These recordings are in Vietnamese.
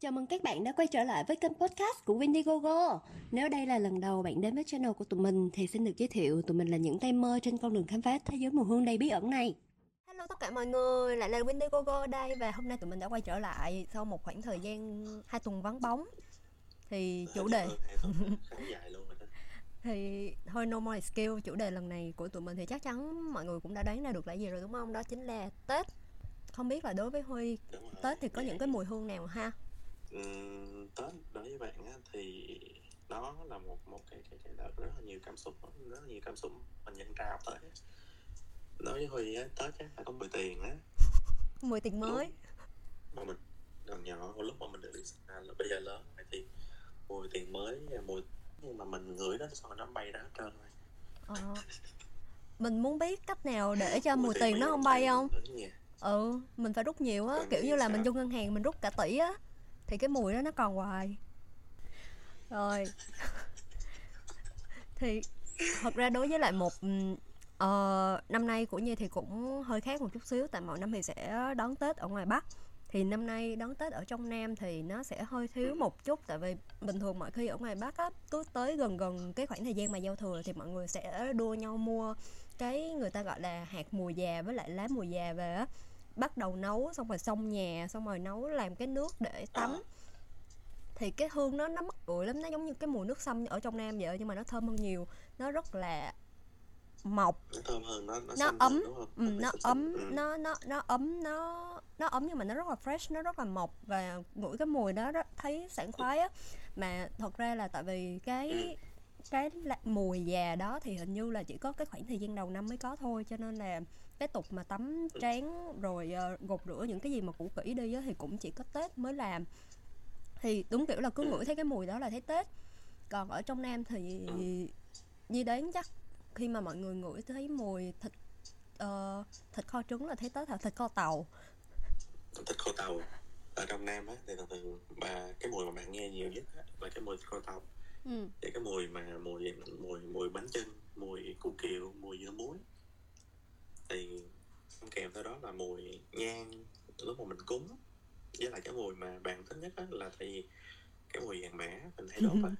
Chào mừng các bạn đã quay trở lại với kênh podcast của Windigogo. Nếu đây là lần đầu bạn đến với channel của tụi mình thì xin được giới thiệu tụi mình là những tay mơ trên con đường khám phá thế giới mùi hương đầy bí ẩn này. Hello tất cả mọi người, lại là Windigogo đây và hôm nay tụi mình đã quay trở lại sau một khoảng thời gian hai tuần vắng bóng. Thì chủ đề khá dài luôn rồi đó thì thôi no more skill chủ đề lần này của tụi mình thì chắc chắn mọi người cũng đã đoán ra được là gì rồi đúng không? Đó chính là Tết. Không biết là đối với Huy. Tết thì có những cái mùi hương nào ha? Ừm, Tết đối với bạn á, thì nó là một một cái cái cái đợt rất là nhiều cảm xúc rất là nhiều cảm xúc mình nhận trao tới đối với Huy á, Tết á, là có mùi tiền á Mùi tiền mới. mà mình còn nhỏ lúc mà mình được đi là bây giờ lớn thì mùi tiền mới mùi nhưng mà mình ngửi nó xong rồi nó bay ra hết trơn rồi Ờ. Mình muốn biết cách nào để cho mùi tiền nó không ông bay không? Ừ, mình phải rút nhiều á, kiểu như là mình vô ngân hàng mình rút cả tỷ á thì cái mùi đó nó còn hoài. Rồi. thì thật ra đối với lại một ờ, năm nay của Nhi thì cũng hơi khác một chút xíu tại mọi năm thì sẽ đón Tết ở ngoài Bắc thì năm nay đón Tết ở trong Nam thì nó sẽ hơi thiếu một chút tại vì bình thường mọi khi ở ngoài Bắc á cứ tới gần gần cái khoảng thời gian mà giao thừa thì mọi người sẽ đua nhau mua cái người ta gọi là hạt mùi già với lại lá mùi già về á. Bắt đầu nấu xong rồi xông nhà xong rồi nấu làm cái nước để tắm. Ờ. thì cái hương nó nó mắc ủi lắm nó giống như cái mùi nước sâm ở trong Nam vậy nhưng mà nó thơm hơn nhiều. Nó rất là mộc. Nó thơm hơn nó nó, nó hơn, ấm không? ừ, Nó nó ấm Ừ. nó nó nó ấm nó nó ấm nhưng mà nó rất là fresh nó rất là mộc và ngửi cái mùi đó rất thấy sảng khoái á. Mà thật ra là tại vì cái cái là- mùi già đó thì hình như là chỉ có cái khoảng thời gian đầu năm mới có thôi cho nên là cái tục mà tắm trán rồi ờ, gột rửa những cái gì mà cũ kỹ đi á thì cũng chỉ có tết mới làm. Thì đúng kiểu là cứ ngửi thấy cái mùi đó là thấy tết. Còn ở trong nam thì như đến chắc khi mà mọi người ngửi thấy mùi thịt ờ, thịt kho trứng là thấy hả thịt kho tàu. Thịt kho tàu ở trong Nam á thì thường thường mà cái mùi mà bạn nghe nhiều nhất á, là cái mùi thịt kho tàu. Ừ. thì cái mùi mà mùi mùi mùi bánh chưng mùi củ kiệu mùi dưa muối. Thì kèm theo đó là mùi nhang lúc mà mình cúng. Với lại cái mùi mà bạn thích nhất á, là tại vì cái mùi vàng mã mình hay đốt á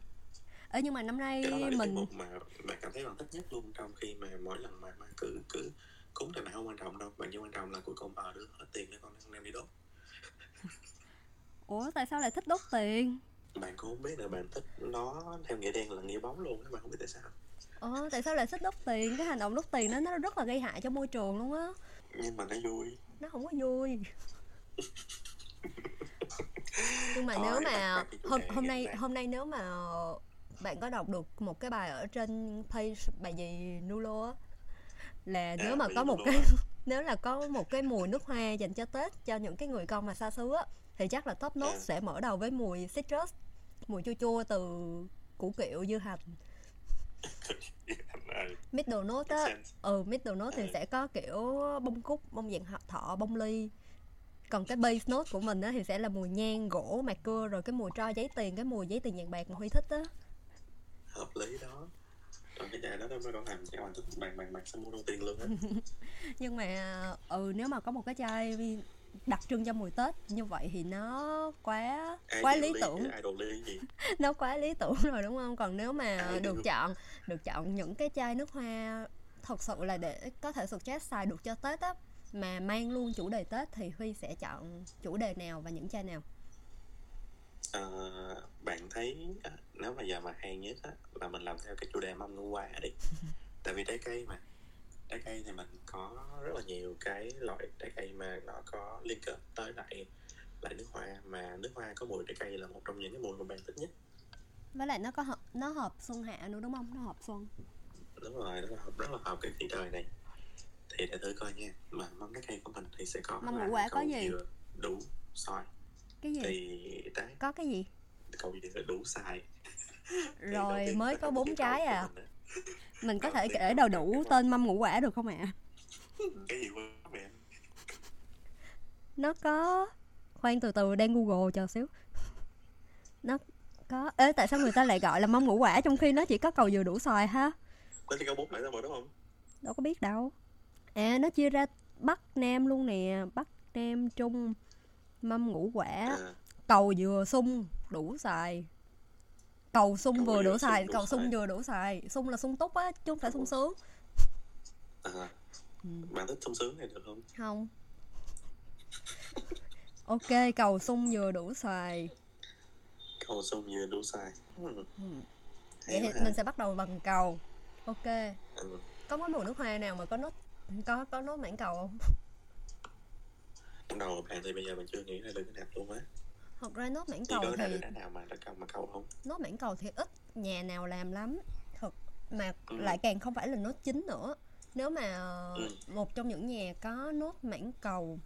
Ê, nhưng mà năm nay cái đó là mình mùi mà bạn cảm thấy bạn thích nhất luôn trong khi mà mỗi lần mà, mà cứ cứ cúng thì nào không quan trọng đâu. Bạn chỉ quan trọng là cuối cùng bà đưa hết tiền để con đem đi đốt. Ủa tại sao lại thích đốt tiền? Bạn cũng không biết là bạn thích nó theo nghĩa đen là nghĩa bóng luôn á bạn không biết tại sao. Ờ tại sao lại thích đốt tiền? Cái hành động đốt tiền đó nó rất là gây hại cho môi trường luôn á. Nhưng mà nó vui. Nó không có vui. Nhưng mà Thôi, nếu mà hôm hôm nay hôm nay nếu mà bạn có đọc được một cái bài ở trên page bài gì Nulo á? Là nếu mà có một cái nếu là có một cái mùi nước hoa dành cho Tết cho những cái người con mà xa xứ á thì chắc là top note À. sẽ mở đầu với mùi citrus mùi chua chua từ củ kiệu dưa hành middle note á ừ middle note thì Ừ. sẽ có kiểu bông cúc bông dạng hạt thọ bông ly. Còn cái base note của mình á thì sẽ là mùi nhang gỗ mạc cưa rồi cái mùi tro giấy tiền cái mùi giấy tiền vàng bạc mà huy thích á hợp lý đó. Còn cái chai đó nó mới có làm cho bạn thích bàn bàn bạc xong mua đầu tiên luôn á. Nhưng mà ừ nếu mà có một cái chai đặc trưng cho mùi tết như vậy thì nó quá Ai quá lý tưởng. ai nó quá lý tưởng rồi đúng không? Còn nếu mà À, được chọn được chọn những cái chai nước hoa thật sự là để có thể suggest xài được cho tết á mà mang luôn chủ đề tết thì huy sẽ chọn chủ đề nào và những chai nào? Ờ, bạn thấy á, nếu mà giờ mà hay nhất á, là mình làm theo cái chủ đề mâm ngũ quả đi. Tại vì trái cây mà trái cây thì mình có rất là nhiều cái loại trái cây mà nó có liên kết tới lại lại nước hoa mà nước hoa có mùi trái cây là một trong những cái mùi mà bạn thích nhất. Với lại nó có hợp nó hợp xuân hạ nữa đúng không? Nó hợp xuân. Đúng rồi nó hợp rất là hợp cái khí trời này. Thì để thử coi nha mà mâm trái cây của mình thì sẽ có Mâm ngũ quả có gì? dừa đủ xoài. Cái gì? Thì trái. Có cái gì cầu dừa đủ xài Thì đầu rồi mới có bốn trái à. mình có thể kể đầu đủ tên mâm ngũ quả được không ạ? Cái gì mất vậy nó có khoan từ từ đang google chờ xíu. Nó có ê tại sao người ta lại gọi là mâm ngũ quả trong khi nó chỉ có cầu dừa đủ xoài ha? Nó chỉ có bốn loại thôi mà đúng không? Đâu có biết đâu. À nó chia ra bắc nam luôn nè. Bắc nam trung mâm ngũ quả. À, cầu dừa sung đủ xài. Cầu sung Cầu vừa đủ xài cầu sung xài. vừa đủ xài. Sung là sung túc á chứ không phải sung sướng. À. Ừ. bạn thích sung sướng này được không? Không. Ok cầu sung vừa đủ xài. Cầu sung vừa đủ sai ừ. Vậy thì mình sẽ bắt đầu bằng cầu. Ok. Ừ. có món mùi nước hoa nào mà có nốt có có nốt mảng cầu không? Trong đầu bạn thì bây giờ mình chưa nghĩ ra được cái nào luôn á thật ra nốt mảng cầu thì cái nào mà cầu mà cầu không nốt mảng cầu thì ít nhà nào làm lắm thật mà Ừ. lại càng không phải là nốt chính nữa nếu mà Ừ. một trong những nhà có nốt mảng cầu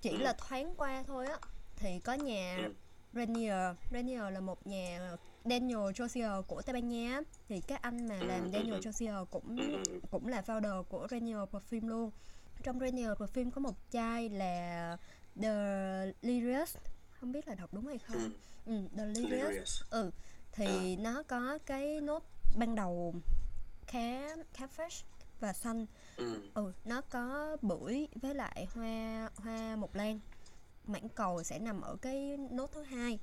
chỉ Ừ. là thoáng qua thôi á thì có nhà Ừ. Renier Renier là một nhà Daniel Josier của Tây Ban Nha thì cái anh mà Ừ, làm ừ, Daniel ừ. Josier cũng cũng là founder của Renier Perfume luôn trong Renier Perfume có một chai là Delirious không biết là đọc đúng hay không Ừ. ừ, Delirious Delirious. ừ thì À. nó có cái nốt ban đầu khá khá fresh và xanh ừ. ừ nó có bưởi với lại hoa hoa mộc lan mảng cầu sẽ nằm ở cái nốt thứ hai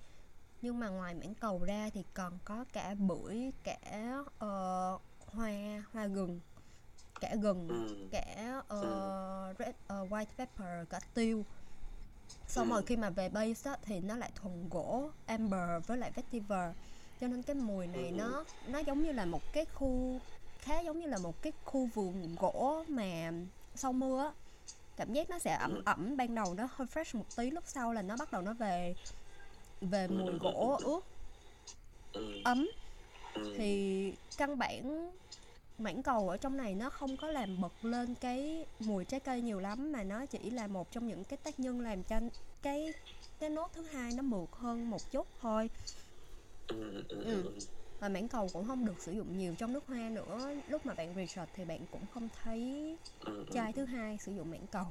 nhưng mà ngoài mảng cầu ra thì còn có cả bưởi cả ờ, hoa hoa gừng cả gừng Ừ. cả ờ, red, ờ, white pepper cả tiêu xong Ừ. rồi khi mà về base á, thì nó lại thuần gỗ amber với lại vetiver cho nên cái mùi này Ừ. nó nó giống như là một cái khu khá giống như là một cái khu vườn gỗ mà sau mưa á cảm giác nó sẽ ẩm Ừ. ẩm ban đầu nó hơi fresh một tí lúc sau là nó bắt đầu nó về về Ừ, mùi ừ, gỗ ướt ấm thì căn bản mảng cầu ở trong này nó không có làm bật lên cái mùi trái cây nhiều lắm mà nó chỉ là một trong những cái tác nhân làm cho cái cái nốt thứ hai nó mượt hơn một chút thôi. Ừ. Và mảng cầu cũng không được sử dụng nhiều trong nước hoa nữa. Lúc mà bạn research thì bạn cũng không thấy chai thứ hai sử dụng mảng cầu.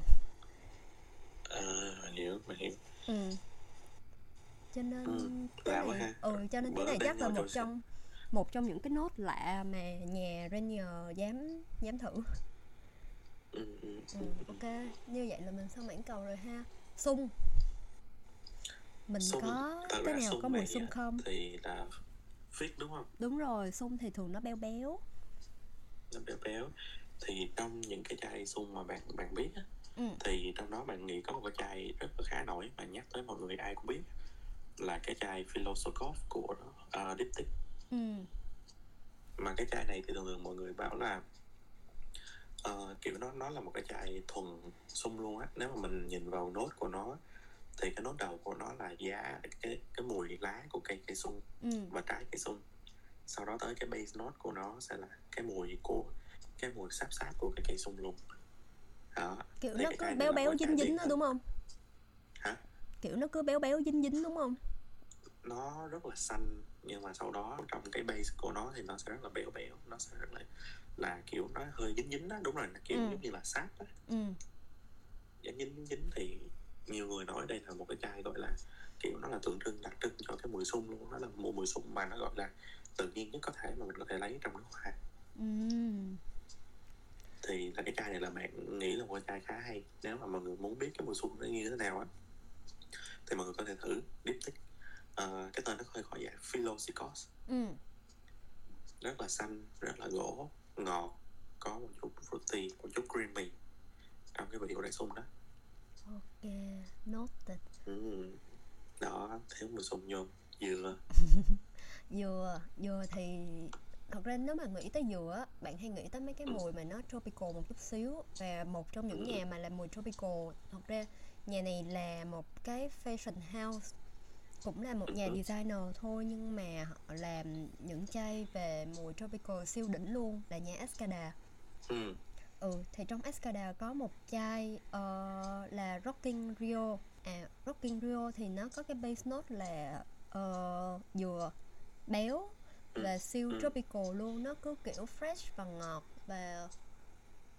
À mình hiểu mình hiểu. Ừ. cho nên Ừ, cái này ừ cho nên cái này chắc là một trong một trong những cái nốt lạ mà nhà Rainier dám dám thử. Ừ. Ừ. ừ, ok. Như vậy là mình xong mảng cầu rồi ha. Sung. Mình Sung, có cái nào có mùi sung không? thì là fit đúng không? Đúng rồi sung thì thường nó béo béo. Nó béo béo. Thì trong những cái chai sung mà bạn bạn biết á, ừ. thì trong đó bạn nghĩ có một cái chai rất là khá nổi mà nhắc tới mọi người ai cũng biết là cái chai Philosopher của uh, Diptyque ừ. Mà cái chai này thì thường thường mọi người bảo là ờ, kiểu nó nó là một cái chai thuần sung luôn á. Nếu mà mình nhìn vào nốt của nó thì cái nốt đầu của nó là giá cái cái mùi lá của cây cây sung ừ. và trái cây sung sau đó tới cái base note của nó sẽ là cái mùi của cái mùi sáp sáp của cái cây sung luôn. Đó. Kiểu Thì nó cứ béo béo dính dính đó đúng không? Hả? Kiểu nó cứ béo béo dính dính đúng không nó rất là xanh nhưng mà sau đó trong cái base của nó thì nó sẽ rất là béo béo nó sẽ rất là là kiểu nó hơi dính dính đó đúng rồi là kiểu Ừ. giống như là sáp á. Ừ. Dính dính dính thì nhiều người nói đây là một cái chai gọi là kiểu nó là tượng trưng đặc trưng cho cái mùi sung luôn nó là một mùi sung mà nó gọi là tự nhiên nhất có thể mà mình có thể lấy trong nước hoa. Ừ. Thì là cái chai này là bạn nghĩ là một cái chai khá hay nếu mà mọi người muốn biết cái mùi sung nó như thế nào á thì mọi người có thể thử Diptyque Ờ, cái tên nó hơi khó giải Philosicos. Ừ. Rất là xanh rất là gỗ ngọt có một chút fruity một chút creamy. Trong cái vị của đại sung đó. Ok noted. Ừ. đó thiếu mùi sung vô dừa. Dừa dừa thì thật ra nếu mà nghĩ tới dừa bạn hay nghĩ tới mấy cái mùi mà nó tropical một chút xíu. Và một trong những nhà mà làm mùi tropical thật ra nhà này là một cái fashion house cũng là một nhà designer thôi nhưng mà họ làm những chai về mùi tropical siêu đỉnh luôn là nhà Escada. Ừ. ừ thì trong Escada có một chai ờ, là Rocking Rio. À Rocking Rio thì nó có cái base note là ờ, dừa béo và siêu Ừ. tropical luôn. Nó cứ kiểu fresh và ngọt và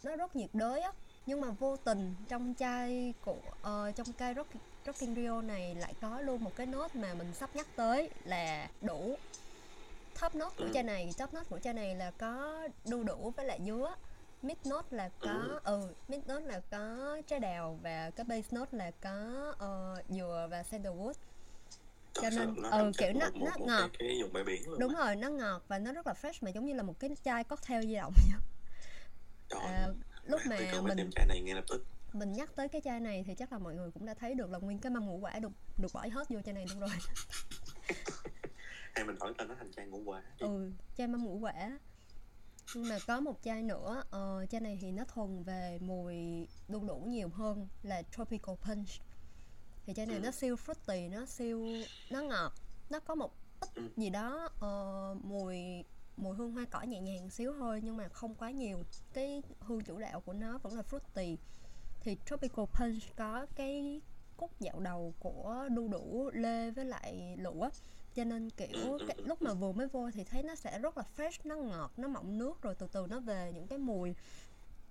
nó rất nhiệt đới á nhưng mà vô tình trong chai của ờ, trong chai Rock, Rocking Rio này lại có luôn một cái nốt mà mình sắp nhắc tới là đủ. Top nốt của chai này top nốt của chai này là có đu đủ với lại dứa. Mid note là có ừ mid note là có trái đào và cái base note là có ờ, dừa và sandalwood. Cho nên, ừ, kiểu nó- nó ngọt. cái, cái biển đúng rồi nó ngọt và nó rất là fresh mà giống như là một cái chai cocktail di động Trời à, lúc mà mình tìm chai này ngay lập tức. mình nhắc tới cái chai này thì chắc là mọi người cũng đã thấy được là nguyên cái mâm ngũ quả được được bỏ hết vô chai này luôn rồi. Hay mình hỏi tên nó thành chai ngũ quả ừ chai mâm ngũ quả. Nhưng mà có một chai nữa ờ, chai này thì nó thuần về mùi đu đủ nhiều hơn là tropical punch. Thì chai này Ừ. nó siêu fruity nó siêu nó ngọt nó có một ít Ừ. gì đó ờ, mùi mùi hương hoa cỏ nhẹ nhàng xíu thôi nhưng mà không quá nhiều. Cái hương chủ đạo của nó vẫn là fruity. Thì tropical punch có cái cúc dạo đầu của đu đủ lê với lại lụa. Á. cho nên kiểu cái, lúc mà vừa mới vô thì thấy nó sẽ rất là fresh nó ngọt nó mọng nước rồi từ từ nó về những cái mùi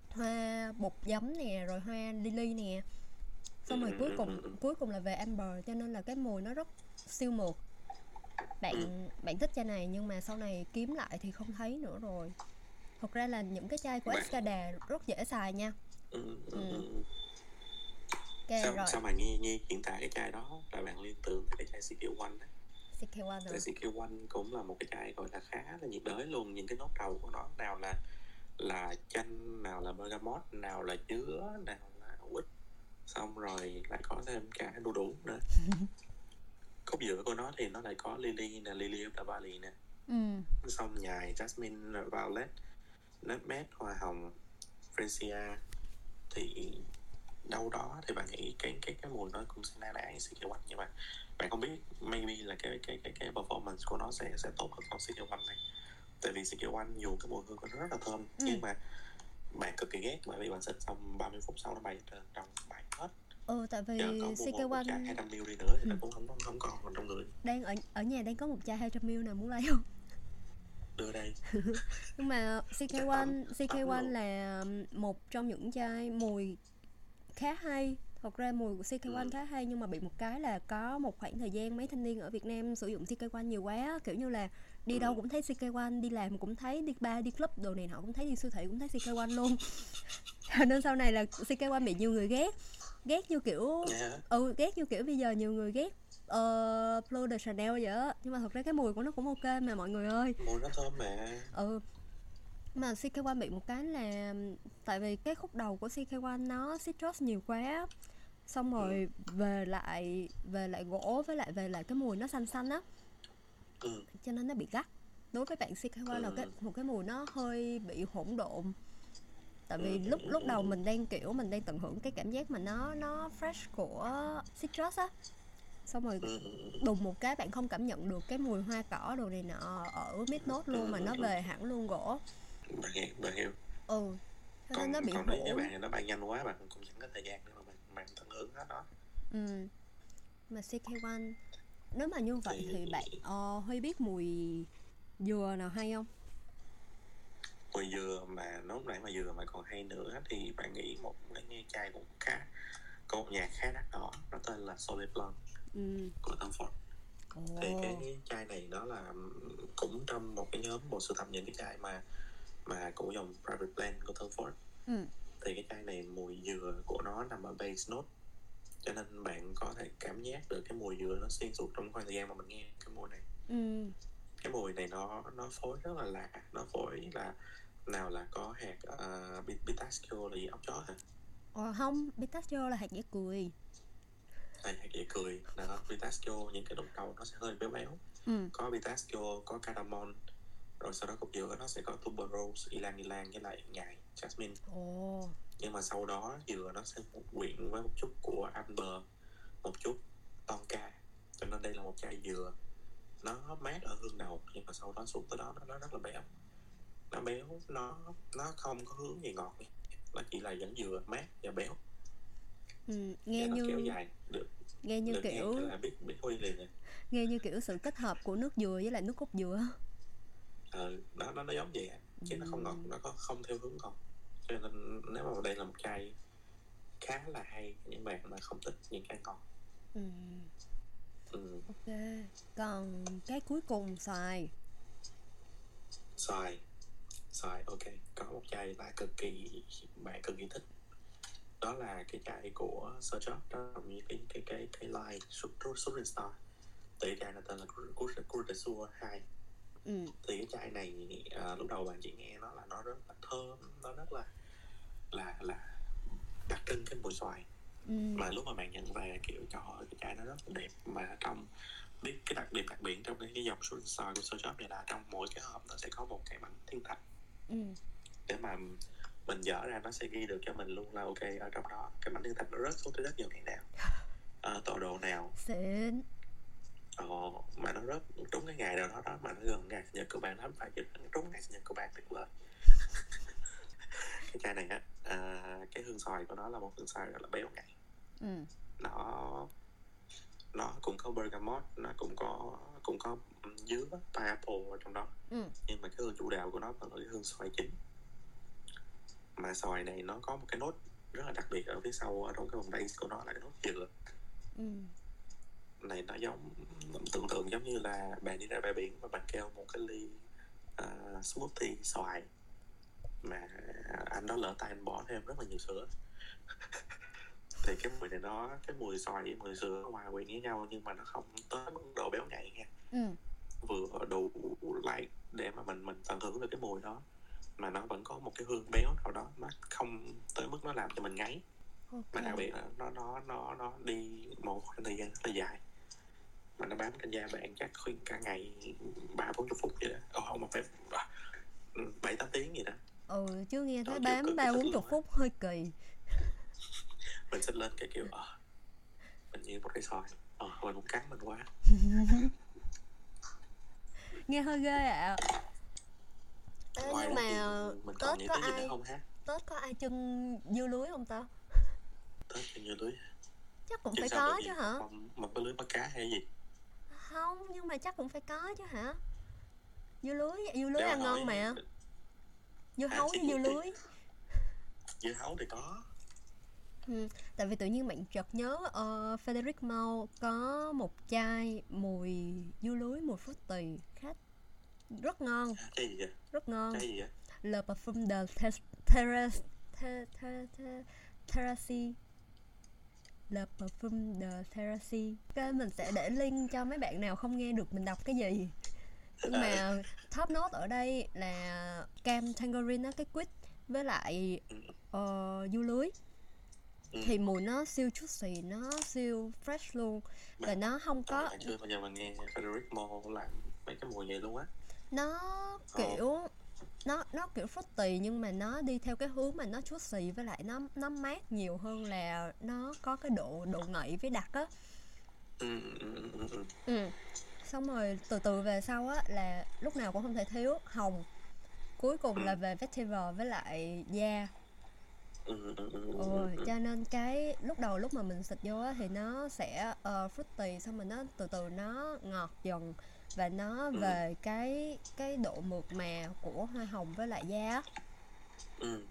hoa bột giấm nè rồi hoa lily nè. Xong rồi cuối cùng cuối cùng là về amber cho nên là cái mùi nó rất siêu mượt bạn Ừ. bạn thích chai này nhưng mà sau này kiếm lại thì không thấy nữa rồi. Thật ra là những cái chai của Escada rất dễ xài nha. Ừ, ừ, Ừ. ừ, ừ. ok sao, rồi. sao mà nghe nghe hiện tại cái chai đó là bạn liên tưởng tới cái chai CQ One á? CK1 Tại nữa CQ One cũng là một cái chai gọi là khá là nhiệt đới luôn. Những cái nốt đầu của nó nào là là chanh nào là bergamot nào là dứa nào là quýt xong rồi lại có thêm cả đu đủ nữa khúc giữa của nó thì nó lại có lily nè lily of the valley nè. Ừ. Xong nhài jasmine violet nutmeg hoa hồng freesia thì đâu đó thì bạn nghĩ cái cái cái mùi nó cũng sẽ na ná CK One nhưng mà bạn không biết maybe là cái cái cái cái performance của nó sẽ sẽ tốt hơn con CK One này. Tại vì CK One dù cái mùi hương của nó rất là thơm Ừ. nhưng mà bạn cực kỳ ghét bởi vì bạn xịt xong 30 phút sau nó bay trong ừ tại vì giờ có mua một, một chai CK1 200 ml đi nữa thì Ừ. cũng không không, không còn trong người đang ở ở nhà đang có một chai 200ml nào muốn lấy không đưa đây nhưng mà CK1 tắm CK1 luôn. là một trong những chai mùi khá hay thật ra mùi của CK1 Ừ. khá hay nhưng mà bị một cái là có một khoảng thời gian mấy thanh niên ở Việt Nam sử dụng CK1 nhiều quá kiểu như là đi Ừ. đâu cũng thấy CK1 đi làm cũng thấy đi bar đi club đồ này nọ cũng thấy đi siêu thị cũng thấy CK1 luôn. Nên sau này là CK1 bị nhiều người ghét. Ghét như kiểu nha ừ ghét như kiểu bây giờ nhiều người ghét uh, Blue de Chanel vậy á. Nhưng mà thật ra cái mùi của nó cũng ok mà mọi người ơi. Mùi nó thơm mà. Ừ. Mà CK1 bị một cái là tại vì cái khúc đầu của CK1 nó citrus nhiều quá. Xong rồi về lại về lại gỗ với lại về lại cái mùi nó xanh xanh á ừ. cho nên nó bị gắt. Đối với bạn CK1 là Ừ. cái một cái mùi nó hơi bị hỗn độn. Tại vì Ừ, lúc lúc đầu mình đang kiểu mình đang tận hưởng cái cảm giác mà nó nó fresh của citrus á. Xong rồi Ừ, ừ, ừ. đùng một cái bạn không cảm nhận được cái mùi hoa cỏ đồ này nọ ở mid note luôn mà nó về hẳn luôn gỗ. Bạn hiểu bạn hiểu. Ừ cho còn nên nó bị còn hỗn. bạn thì nó bay nhanh quá bạn cũng chẳng có thời gian để mà bạn bạn tận hưởng hết đó. Ừ. Mà CK1 nếu mà như vậy Thì- bạn ờ, Huy biết mùi dừa nào hay không? Mùi dừa mà nó nãy mà dừa mà còn hay nữa thì bạn nghĩ một cái nghe chai cũng khá có một nhà khá đắt đỏ nó tên là Soleil Blanc ừ. của Tom Ford ồ. Thì cái chai này nó là cũng trong một cái nhóm bộ sưu tập những cái chai mà mà của dòng private blend của Tom Ford ừ. Thì cái chai này mùi dừa của nó nằm ở base note cho nên bạn có thể cảm giác được cái mùi dừa nó xuyên suốt trong khoảng thời gian mà mình nghe cái mùi này. Ừ cái mùi này nó nó phối rất là lạ nó phối là nào là có hạt uh, pistachio là gì? Ốc chó hả? Ờ, không pistachio là hạt dẻ cười. Hay hạt dẻ cười. Đó pistachio những cái đụng đầu nó sẽ hơi béo béo. Ừ có pistachio có cardamom rồi sau đó cục giữa nó sẽ có tuberose ylang ylang với lại nhài jasmine. Ồ nhưng mà sau đó dừa nó sẽ quyện với một chút của amber một chút tonka. Cho nên đây là một chai dừa. Nó mát ở hương đầu nhưng mà sau đó xuống tới đó nó, nó rất là béo. Nó béo nó nó không có hướng gì ngọt nó chỉ là vẫn dừa mát và béo. Ừ, và nghe kéo như dài được nghe như được nghe kiểu cái là biết biết huy liền rồi. nghe như kiểu sự kết hợp của nước dừa với lại nước cốt dừa. Ờ, nó nó nó giống vậy chứ nó không ngọt nó có không theo hướng ngọt cho nên nếu mà đây là một chai khá là hay những bạn mà không thích những chai ngọt ừ ừ. ok còn cái cuối cùng xoài xoài xoài ok có một chai là cực kỳ bạn cực kỳ thích đó là cái chai của Sir đó là như cái cái cái cái line Shooting Star cái chai này tên là de Sur 2 ừ. Thì cái chai này à, lúc đầu bạn chỉ nghe nó là nó rất là thơm nó rất là là là đặc trưng cái mùi xoài. Ừ. Mà lúc mà bạn nhận về kiểu trời ơi cái chai nó rất là đẹp mà trong biết cái đặc điểm đặc biệt trong cái, dòng Shooting Star của Sir Job này là trong mỗi cái hộp nó sẽ có một cái mảnh thiên thạch. Ừ. Để mà mình dở ra nó sẽ ghi được cho mình luôn là ok ở trong đó. Cái mảnh thiên thạch nó rớt xuống tới đất nhiều ngày nào ở tọa độ nào? Xịn ờ, mà nó rớt trúng cái ngày nào đó đó mà nó gần ngày sinh nhật của bạn lắm phải chụp nó trúng ngày sinh nhật của bạn tuyệt vời. Cái chai này á à, cái hương xoài của nó là một hương xoài rất là béo ngậy. Ừ. Nó nó cũng có bergamot nó cũng có cũng có dứa pineapple ở trong đó. Ừ. Nhưng mà cái hương chủ đạo của nó vẫn là cái hương xoài chính mà xoài này nó có một cái nốt rất là đặc biệt ở phía sau ở trong cái vòng base của nó là cái nốt dừa. Ừ này nó giống tưởng tượng giống như là bạn đi ra bãi biển và bạn kêu một cái ly uh, smoothie xoài mà anh đó lỡ tay anh bỏ thêm rất là nhiều sữa. Thì cái mùi này nó cái mùi xoài với mùi sữa hòa quyện với nhau nhưng mà nó không tới mức độ béo ngậy nha. Ừ. Vừa đủ lại để mà mình mình tận hưởng được cái mùi đó mà nó vẫn có một cái hương béo nào đó nó không tới mức nó làm cho mình ngáy mà đặc biệt là nó nó nó nó đi một khoảng thời gian rất là dài mà nó bám trên da bạn chắc khuyên cả ngày ba bốn chục phút vậy đó. Ồ, không mà phải ừ, bảy tám tiếng gì đó. Ừ chứ nghe thấy bám ba bốn chục phút hơi kỳ. Mình xách lên cái kiểu ờ mình như một cái xoài. Ờ mình cũng cắn mình quá. Nghe hơi ghê ạ. Ê, ngoài nhưng mà mình Tết có ai không ha? Tết có ai chân dưa lưới không ta? Tết thì như lưới chắc cũng Chứ phải có chứ hả? một, một cái lưới bắt cá hay gì không? Nhưng mà chắc cũng phải có chứ hả? Dưa lưới dưa lưới Để ăn ngon mà. Dưa À, hấu với dưa lưới. Dưa hấu thì có. Ừ, tại vì tự nhiên bạn chợt nhớ uh, Frederic Mau có một chai mùi dưa lưới mùi fruity khá rất ngon. Cái gì vậy? Rất ngon. Cái gì vậy? Le Parfum de Ter- Terrace Ter- Ter- Ter- Terrace Le Parfum de Terrace Cái mình sẽ để link cho mấy bạn nào không nghe được mình đọc cái gì. Nhưng mà top note ở đây là cam tangerine á, cái quýt với lại uh, dưa lưới. Ừ. thì mùi nó siêu juicy nó siêu fresh luôn. Và nó không có chưa bao giờ mình nghe Frederic Mo làm mấy cái mùi vậy luôn á. Nó kiểu nó nó kiểu fruity nhưng mà nó đi theo cái hướng mà nó juicy với lại nó nó mát nhiều hơn là nó có cái độ độ ngậy với đặc á. Ừ, ừ, ừ, ừ, ừ. xong rồi từ từ về sau á là lúc nào cũng không thể thiếu hồng. Cuối cùng là về vetiver với lại da. Ừ. cho nên cái lúc đầu lúc mà mình xịt vô á thì nó sẽ uh, fruity xong rồi nó từ từ nó ngọt dần và nó Ừ. về cái cái độ mượt mà của hoa hồng với lại da ừ.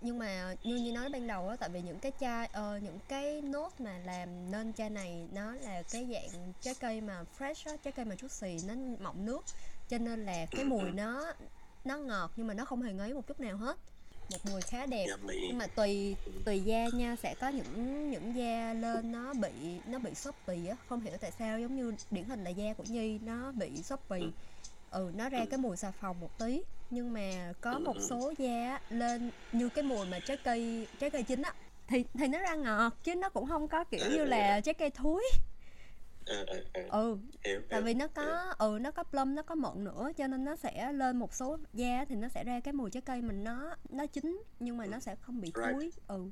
nhưng mà như như nói ban đầu á tại vì những cái chai ờ, những cái nốt mà làm nên chai này nó là cái dạng trái cây mà fresh á trái cây mà juicy nó mọng nước cho nên là cái mùi nó nó ngọt nhưng mà nó không hề ngấy một chút nào hết một mùi khá đẹp. Dạ, nhưng mà tùy tùy da nha sẽ có những những da lên nó bị nó bị xốp bì á. Không hiểu tại sao giống như điển hình là da của nhi nó bị xốp bì Ừ. ừ nó ra cái mùi xà phòng một tí. Nhưng mà có Ừ, một ừ. số da lên như cái mùi mà trái cây trái cây chín á thì thì nó ra ngọt chứ nó cũng không có kiểu Ừ, như ừ, là trái cây thúi ờ, ờ, ờ. ừ hiểu tại hiểu, vì nó có ừ. nó có plum nó có mận nữa cho nên nó sẽ lên một số da thì nó sẽ ra cái mùi trái cây mình nó nó chín nhưng mà nó sẽ không bị Right. thúi ừ.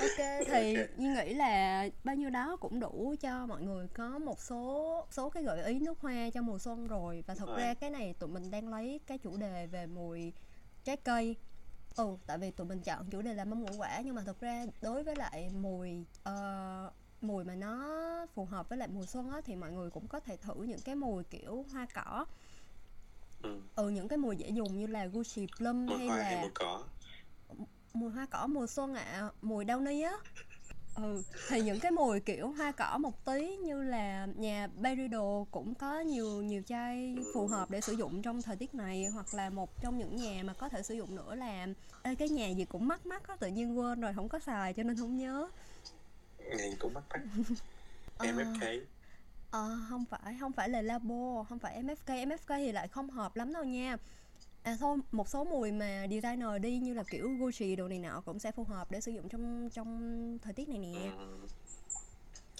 Ok thì như nghĩ là bao nhiêu đó cũng đủ cho mọi người có một số số cái gợi ý nước hoa cho mùa xuân rồi. Và thật Rồi. ra cái này tụi mình đang lấy cái chủ đề về mùi trái cây. Ừ tại vì tụi mình chọn chủ đề là mâm ngũ quả nhưng mà thật ra đối với lại mùi ờ, mùi mà nó phù hợp với lại mùa xuân á thì mọi người cũng có thể thử những cái mùi kiểu hoa cỏ. Ừ. ừ những cái mùi dễ dùng như là Gucci Plum mùi hay hoa là hay mùi cỏ? Mùi hoa cỏ mùa xuân ạ mùi đau ni á. Ừ thì những cái mùi kiểu hoa cỏ một tí như là nhà Berido cũng có nhiều nhiều chai phù hợp để sử dụng trong thời tiết này hoặc là một trong những nhà mà có thể sử dụng nữa là Ê, cái nhà gì cũng mắc mắc á tự nhiên quên rồi không có xài cho nên không nhớ Nhìn cũng mắc Ờ. MFK Ờ, không phải, không phải là Labo, không phải MFK, MFK thì lại không hợp lắm đâu nha. À thôi, một số mùi mà designer đi như là kiểu Gucci đồ này nọ cũng sẽ phù hợp để sử dụng trong trong thời tiết này nè. ừ.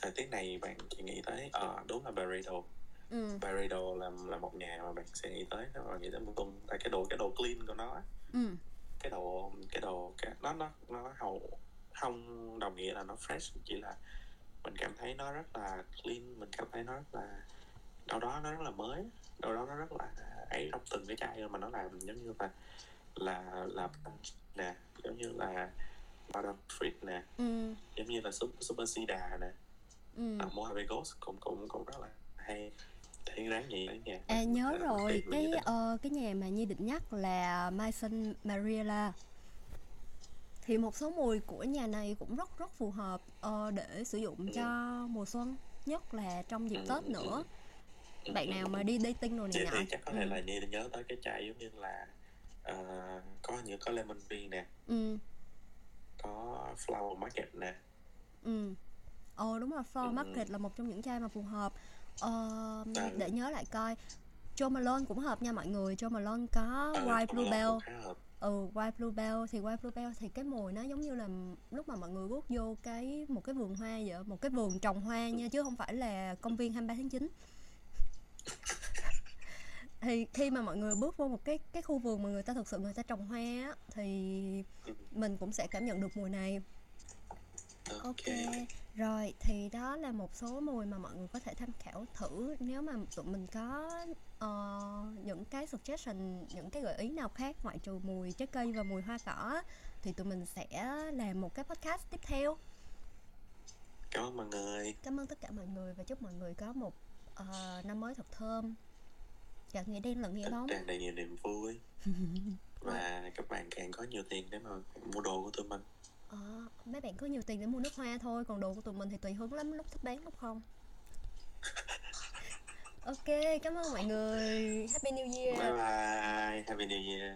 thời tiết này bạn chỉ nghĩ tới ờ đúng là Barredo Ừ, Barredo là là một nhà mà bạn sẽ nghĩ tới mà nghĩ tới một tuần tại cái đồ cái đồ clean của nó ừ, cái đồ cái đồ cái, nó nó nó hầu không đồng nghĩa là nó fresh chỉ là mình cảm thấy nó rất là clean mình cảm thấy nó rất là đâu đó nó rất là mới đâu đó nó rất là ấy trong từng cái chai mà nó làm giống như là là là nè giống như là Madame Frit nè ừ, giống như là Super, Super Sida nè ừ. à, Mojave Ghost cũng cũng cũng rất là hay thì đáng nhỉ đấy nha À nhớ rồi, cái ờ, cái nhà mà Nhi định nhắc là Maison Mariella. Thì một số mùi của nhà này cũng rất rất phù hợp ờ, để sử dụng cho mùa xuân, nhất là trong dịp Ừ, Tết nữa. Bạn nào mà đi dating đồ này nọ. thì chắc có thể Ừ. là Nhi nhớ tới cái chai giống như là ờ, có như có lemon tree nè Ừ. có flower market nè Ừ. Ồ đúng rồi, Flower Ừ. Market là một trong những chai mà phù hợp. Ờ, Ừ. để nhớ lại coi. Joe Malone cũng hợp nha mọi người. Joe Malone có Ờ, White đó Ừ, White Bluebell thì White Bluebell thì cái mùi nó giống như là lúc mà mọi người bước vô cái một cái vườn hoa vậy, một cái vườn trồng hoa nha chứ không phải là công viên 23 tháng 9. thì khi mà mọi người bước vô một cái cái khu vườn mà người ta thực sự người ta trồng hoa á, thì mình cũng sẽ cảm nhận được mùi này Ok, rồi thì đó là một số mùi mà mọi người có thể tham khảo thử nếu mà tụi mình có ờ, những cái suggestion, những cái gợi ý nào khác ngoại trừ mùi trái cây và mùi hoa cỏ thì tụi mình sẽ làm một cái podcast tiếp theo. cảm ơn mọi người Cảm ơn tất cả mọi người và chúc mọi người có một ờ, năm mới thật thơm. Cả nghĩa đen lẫn nghĩa bóng. tràn đầy nhiều niềm vui và các bạn càng có nhiều tiền để mà mua đồ của tụi mình Ờ, mấy bạn có nhiều tiền để mua nước hoa thôi, còn đồ của tụi mình thì tùy hứng lắm, lúc thích bán lúc không. Ok, cảm ơn mọi người. Happy New Year. bye bye happy new year